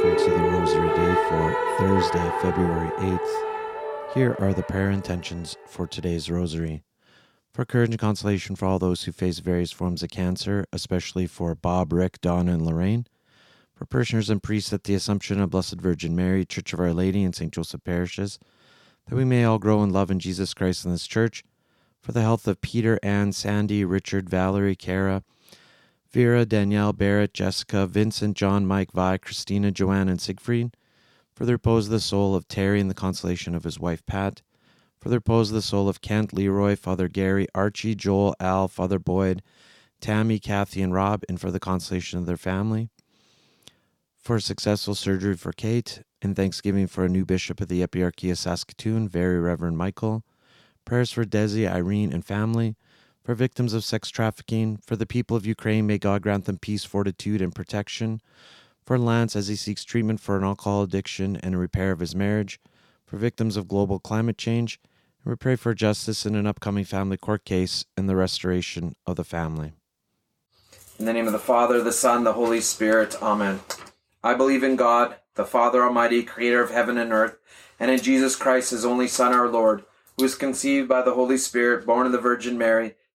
To the Rosary Day for Thursday, February 8th. Here are the prayer intentions for today's Rosary. For courage and consolation for all those who face various forms of cancer, especially for Bob, Rick, Donna, and Lorraine. For parishioners and priests at the Assumption of Blessed Virgin Mary, Church of Our Lady, and St. Joseph parishes, that we may all grow in love in Jesus Christ in this church. For the health of Peter, Anne, Sandy, Richard, Valerie, Kara, Vera, Danielle, Barrett, Jessica, Vincent, John, Mike, Vi, Christina, Joanne, and Siegfried. For the repose of the soul of Terry and the consolation of his wife Pat. For the repose of the soul of Kent, Leroy, Father Gary, Archie, Joel, Al, Father Boyd, Tammy, Kathy, and Rob, and for the consolation of their family. For successful surgery for Kate, and thanksgiving for a new bishop of the Eparchy of Saskatoon, Very Reverend Michael. Prayers for Desi, Irene, and family for victims of sex trafficking, for the people of Ukraine, may God grant them peace, fortitude, and protection. For Lance, as he seeks treatment for an alcohol addiction and a repair of his marriage. For victims of global climate change. And we pray for justice in an upcoming family court case and the restoration of the family. In the name of the Father, the Son, the Holy Spirit. Amen. I believe in God, the Father Almighty, creator of heaven and earth, and in Jesus Christ, his only Son, our Lord, who was conceived by the Holy Spirit, born of the Virgin Mary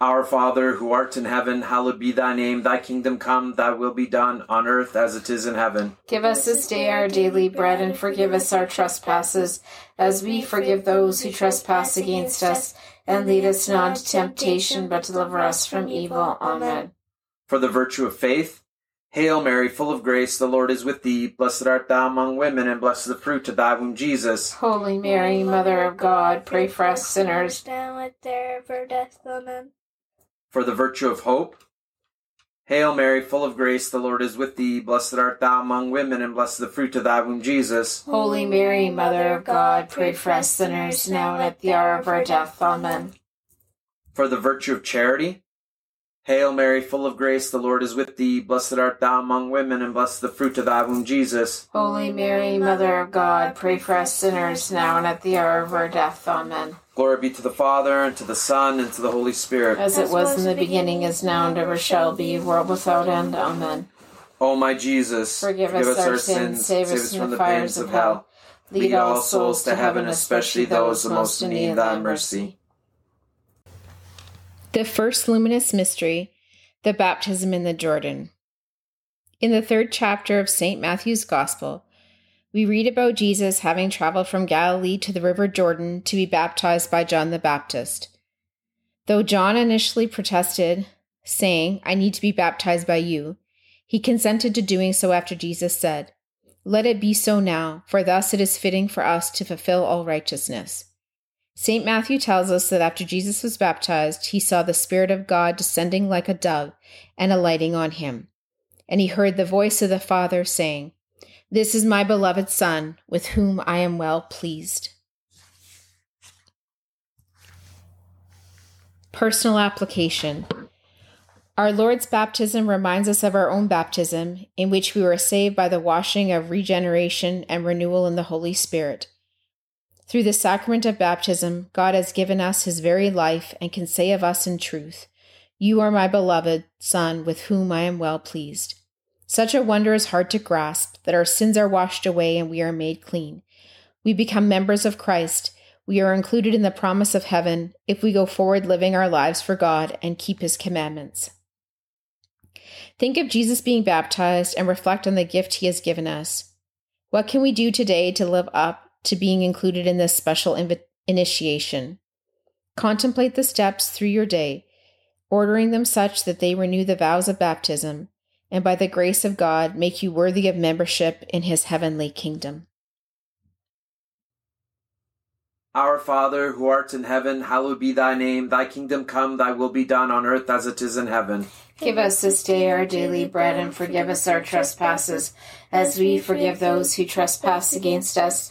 our Father, who art in heaven, hallowed be thy name. Thy kingdom come, thy will be done, on earth as it is in heaven. Give us this day our daily bread, and forgive us our trespasses, as we forgive those who trespass against us. And lead us not into temptation, but deliver us from evil. Amen. For the virtue of faith, Hail Mary, full of grace, the Lord is with thee. Blessed art thou among women, and blessed the fruit of thy womb, Jesus. Holy Mary, Mother of God, pray for us sinners. Now at the hour of our death. Amen for the virtue of hope. Hail Mary, full of grace, the Lord is with thee. Blessed art thou among women, and blessed the fruit of thy womb, Jesus. Holy Mary, Mother of God, pray for us sinners, now and at the hour of our death. Amen. For the virtue of charity. Hail Mary, full of grace, the Lord is with thee. Blessed art thou among women, and blessed the fruit of thy womb, Jesus. Holy Mary, Mother of God, pray for us sinners, now and at the hour of our death. Amen. Glory be to the Father, and to the Son, and to the Holy Spirit. As it was in the beginning, is now, and ever shall be, world without end. Amen. O my Jesus, forgive, forgive us, our, our sins, save us from the fires of hell. Lead all souls to heaven, especially those most in need of thy mercy. The first luminous mystery, the baptism in the Jordan. In the third chapter of St. Matthew's Gospel, we read about Jesus having traveled from Galilee to the River Jordan to be baptized by John the Baptist. Though John initially protested, saying, I need to be baptized by you, he consented to doing so after Jesus said, Let it be so now, for thus it is fitting for us to fulfill all righteousness. St. Matthew tells us that after Jesus was baptized, he saw the Spirit of God descending like a dove and alighting on him. And he heard the voice of the Father saying, this is my beloved Son, with whom I am well pleased. Personal application. Our Lord's baptism reminds us of our own baptism, in which we were saved by the washing of regeneration and renewal in the Holy Spirit. Through the sacrament of baptism, God has given us his very life and can say of us in truth, You are my beloved Son, with whom I am well pleased. Such a wonder is hard to grasp that our sins are washed away and we are made clean. We become members of Christ. We are included in the promise of heaven if we go forward living our lives for God and keep his commandments. Think of Jesus being baptized and reflect on the gift he has given us. What can we do today to live up to being included in this special inv- initiation? Contemplate the steps through your day, ordering them such that they renew the vows of baptism and by the grace of God make you worthy of membership in his heavenly kingdom. Our Father, who art in heaven, hallowed be thy name. Thy kingdom come, thy will be done on earth as it is in heaven. Give us this day our daily bread and forgive us our trespasses, as we forgive those who trespass against us.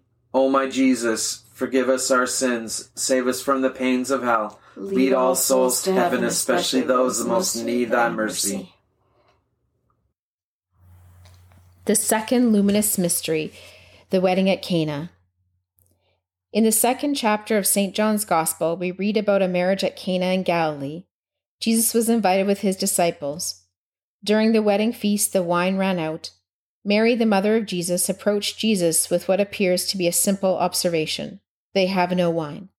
O my Jesus, forgive us our sins, save us from the pains of hell. Lead all souls to heaven, especially those that most need thy mercy. The second luminous mystery, the wedding at Cana. In the second chapter of St. John's Gospel, we read about a marriage at Cana in Galilee. Jesus was invited with his disciples. During the wedding feast, the wine ran out. Mary, the mother of Jesus, approached Jesus with what appears to be a simple observation They have no wine.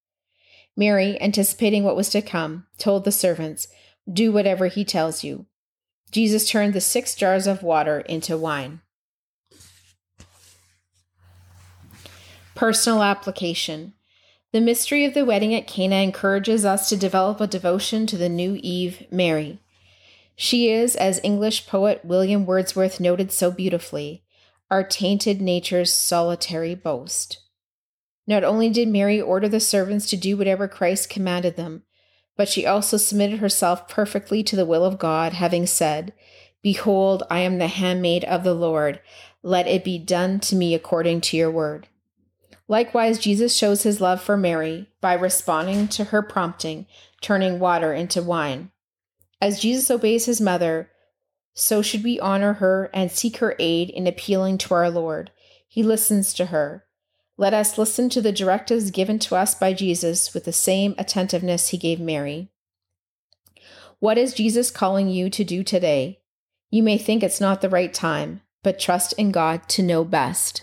Mary, anticipating what was to come, told the servants, Do whatever he tells you. Jesus turned the six jars of water into wine. Personal application. The mystery of the wedding at Cana encourages us to develop a devotion to the new Eve, Mary. She is, as English poet William Wordsworth noted so beautifully, our tainted nature's solitary boast. Not only did Mary order the servants to do whatever Christ commanded them, but she also submitted herself perfectly to the will of God, having said, Behold, I am the handmaid of the Lord. Let it be done to me according to your word. Likewise, Jesus shows his love for Mary by responding to her prompting, turning water into wine. As Jesus obeys his mother, so should we honor her and seek her aid in appealing to our Lord. He listens to her. Let us listen to the directives given to us by Jesus with the same attentiveness he gave Mary. What is Jesus calling you to do today? You may think it's not the right time, but trust in God to know best.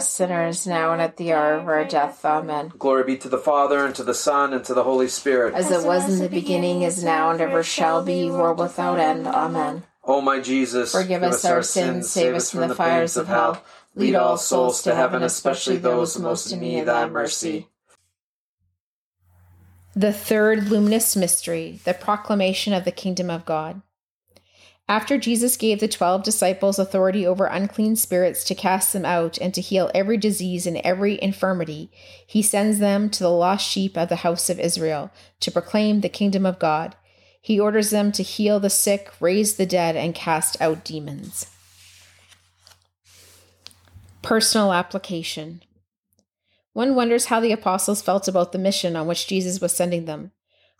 sinners now and at the hour of our death. Amen. Glory be to the Father, and to the Son, and to the Holy Spirit. As it was in the beginning, is now, and ever shall be, world without end. Amen. O my Jesus, Forgive us our sins, save us from the fires of hell. Lead all souls to heaven, especially those most in need of thy mercy. The third luminous mystery, the proclamation of the kingdom of God. After Jesus gave the twelve disciples authority over unclean spirits to cast them out and to heal every disease and every infirmity, he sends them to the lost sheep of the house of Israel to proclaim the kingdom of God. He orders them to heal the sick, raise the dead, and cast out demons. Personal application. One wonders how the apostles felt about the mission on which Jesus was sending them.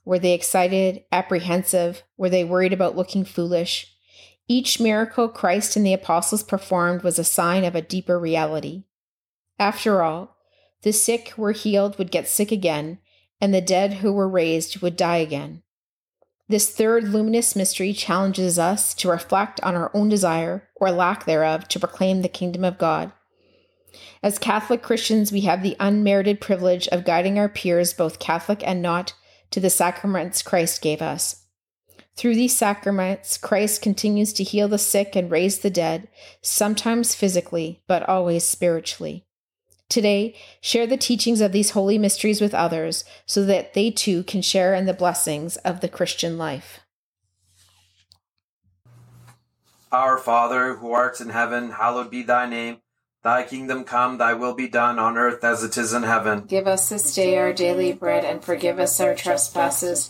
Were they excited, apprehensive? Were they worried about looking foolish? Each miracle Christ and the apostles performed was a sign of a deeper reality. After all, the sick who were healed would get sick again, and the dead who were raised would die again. This third luminous mystery challenges us to reflect on our own desire, or lack thereof, to proclaim the kingdom of God. As Catholic Christians, we have the unmerited privilege of guiding our peers, both Catholic and not, to the sacraments Christ gave us. Through these sacraments, Christ continues to heal the sick and raise the dead, sometimes physically, but always spiritually. Today, share the teachings of these holy mysteries with others so that they too can share in the blessings of the Christian life. Our Father, who art in heaven, hallowed be thy name. Thy kingdom come, thy will be done on earth as it is in heaven. Give us this day our daily bread, and forgive us our trespasses,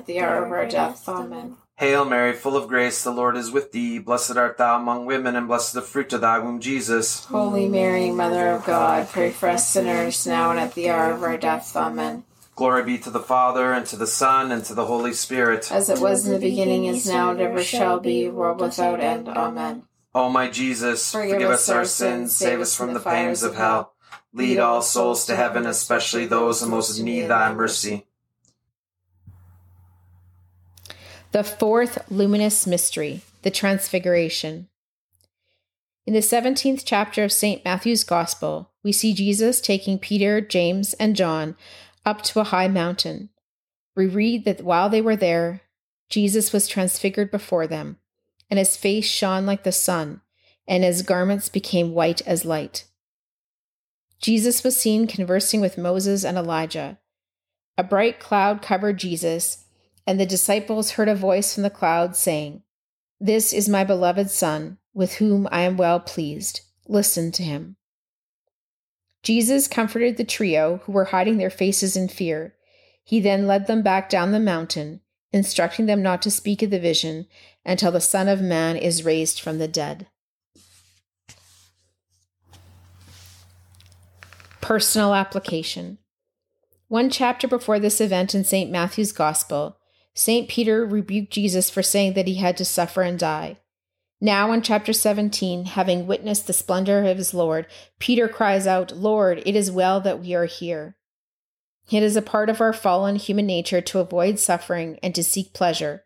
at the hour of our death. Amen. Hail Mary, full of grace, the Lord is with thee. Blessed art thou among women, and blessed the fruit of thy womb, Jesus. Holy Mary, Mother of God, pray for us sinners now and at the hour of our death. Amen. Glory be to the Father, and to the Son, and to the Holy Spirit. As it was in the beginning, is now, and ever shall be, world without end. Amen. O my Jesus, forgive, us our sins, save us from the fires of hell. Lead all souls to heaven, especially those who most need thy mercy. The fourth luminous mystery, the Transfiguration. In the 17th chapter of St. Matthew's Gospel, we see Jesus taking Peter, James, and John up to a high mountain. We read that while they were there, Jesus was transfigured before them, and his face shone like the sun, and his garments became white as light. Jesus was seen conversing with Moses and Elijah. A bright cloud covered Jesus, and the disciples heard a voice from the cloud saying, This is my beloved Son, with whom I am well pleased. Listen to him. Jesus comforted the trio who were hiding their faces in fear. He then led them back down the mountain, instructing them not to speak of the vision until the Son of Man is raised from the dead. Personal application. One chapter before this event in St. Matthew's Gospel, St. Peter rebuked Jesus for saying that he had to suffer and die. Now, in chapter 17, having witnessed the splendor of his Lord, Peter cries out, Lord, it is well that we are here. It is a part of our fallen human nature to avoid suffering and to seek pleasure.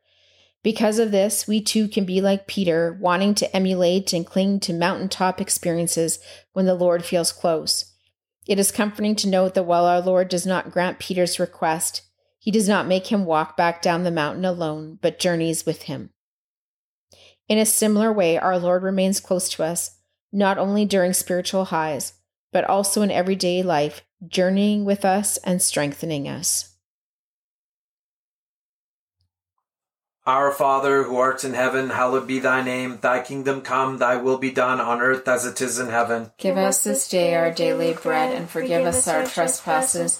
Because of this, we too can be like Peter, wanting to emulate and cling to mountaintop experiences when the Lord feels close. It is comforting to note that while our Lord does not grant Peter's request, he does not make him walk back down the mountain alone, but journeys with him. In a similar way, our Lord remains close to us, not only during spiritual highs, but also in everyday life, journeying with us and strengthening us. Our Father, who art in heaven, hallowed be thy name. Thy kingdom come, thy will be done on earth as it is in heaven. Give us this day our daily bread, and forgive us our trespasses,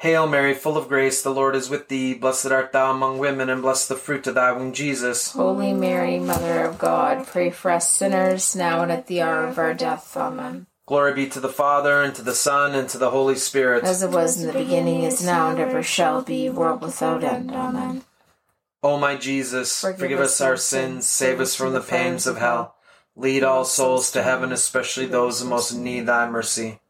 Hail Mary, full of grace, the Lord is with thee. Blessed art thou among women, and blessed the fruit of thy womb, Jesus. Holy Mary, Mother of God, pray for us sinners, now and at the hour of our death. Amen. Glory be to the Father, and to the Son, and to the Holy Spirit. As it was in the beginning, is now, and ever shall be, world without end. Amen. O my Jesus, forgive, us our sins, save us from the pains of hell. Lead all souls to heaven, especially those who most need thy mercy.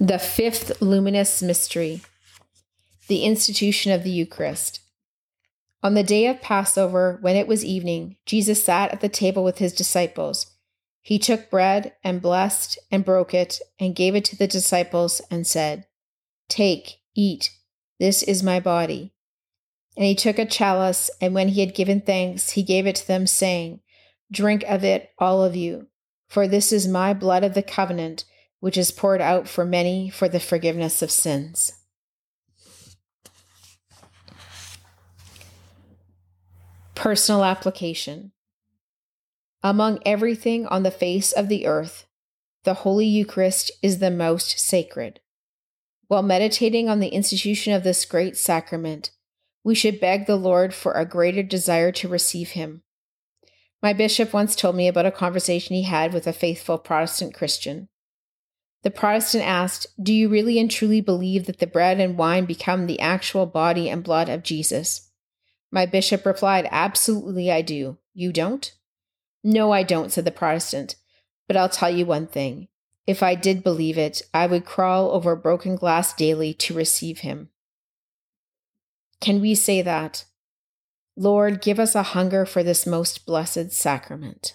The fifth luminous mystery, the institution of the Eucharist. On the day of Passover, when it was evening, Jesus sat at the table with his disciples. He took bread and blessed and broke it and gave it to the disciples and said, Take, eat, this is my body. And he took a chalice, and when he had given thanks, he gave it to them, saying, Drink of it, all of you, for this is my blood of the covenant, which is poured out for many for the forgiveness of sins. Personal application. Among everything on the face of the earth, the Holy Eucharist is the most sacred. While meditating on the institution of this great sacrament, we should beg the Lord for a greater desire to receive Him. My bishop once told me about a conversation he had with a faithful Protestant Christian. The Protestant asked, Do you really and truly believe that the bread and wine become the actual body and blood of Jesus? My bishop replied, Absolutely, I do. You don't? No, I don't, said the Protestant. But I'll tell you one thing. If I did believe it, I would crawl over broken glass daily to receive him. Can we say that? Lord, give us a hunger for this most blessed sacrament.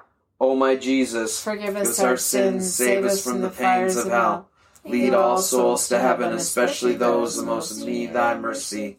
O my Jesus, Forgive us our sins, save us from the fires of hell. Lead all souls to heaven, especially those who most need thy mercy.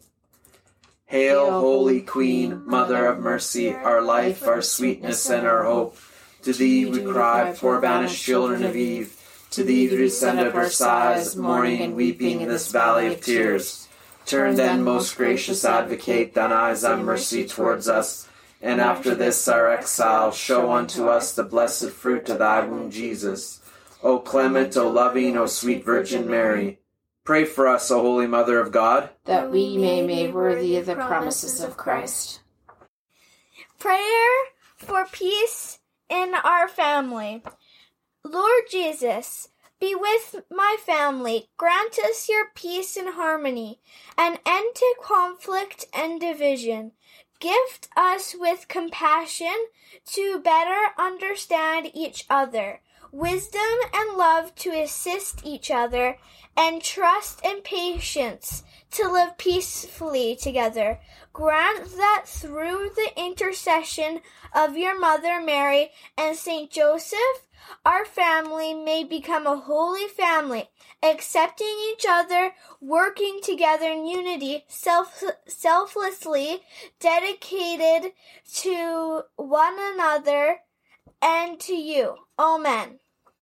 Hail, Holy Queen, Mother of Mercy, our life, our sweetness, and our hope. To thee we cry, poor banished children of Eve. To thee we send up our sighs, mourning and weeping in this valley of tears. Turn then, most gracious Advocate, thine eyes of mercy towards us, and after this our exile, show unto us the blessed fruit of thy womb, Jesus. O clement, O loving, O sweet Virgin Mary, pray for us, O Holy Mother of God. That we may be made worthy of the promises of Christ. Prayer for peace in our family. Lord Jesus, be with my family. Grant us your peace and harmony, an end to conflict and division. Gift us with compassion to better understand each other, wisdom and love to assist each other, and trust and patience to live peacefully together. Grant that through the intercession of your Mother Mary and Saint Joseph, our family may become a holy family, accepting each other, working together in unity, self, selflessly dedicated to one another and to you. Amen.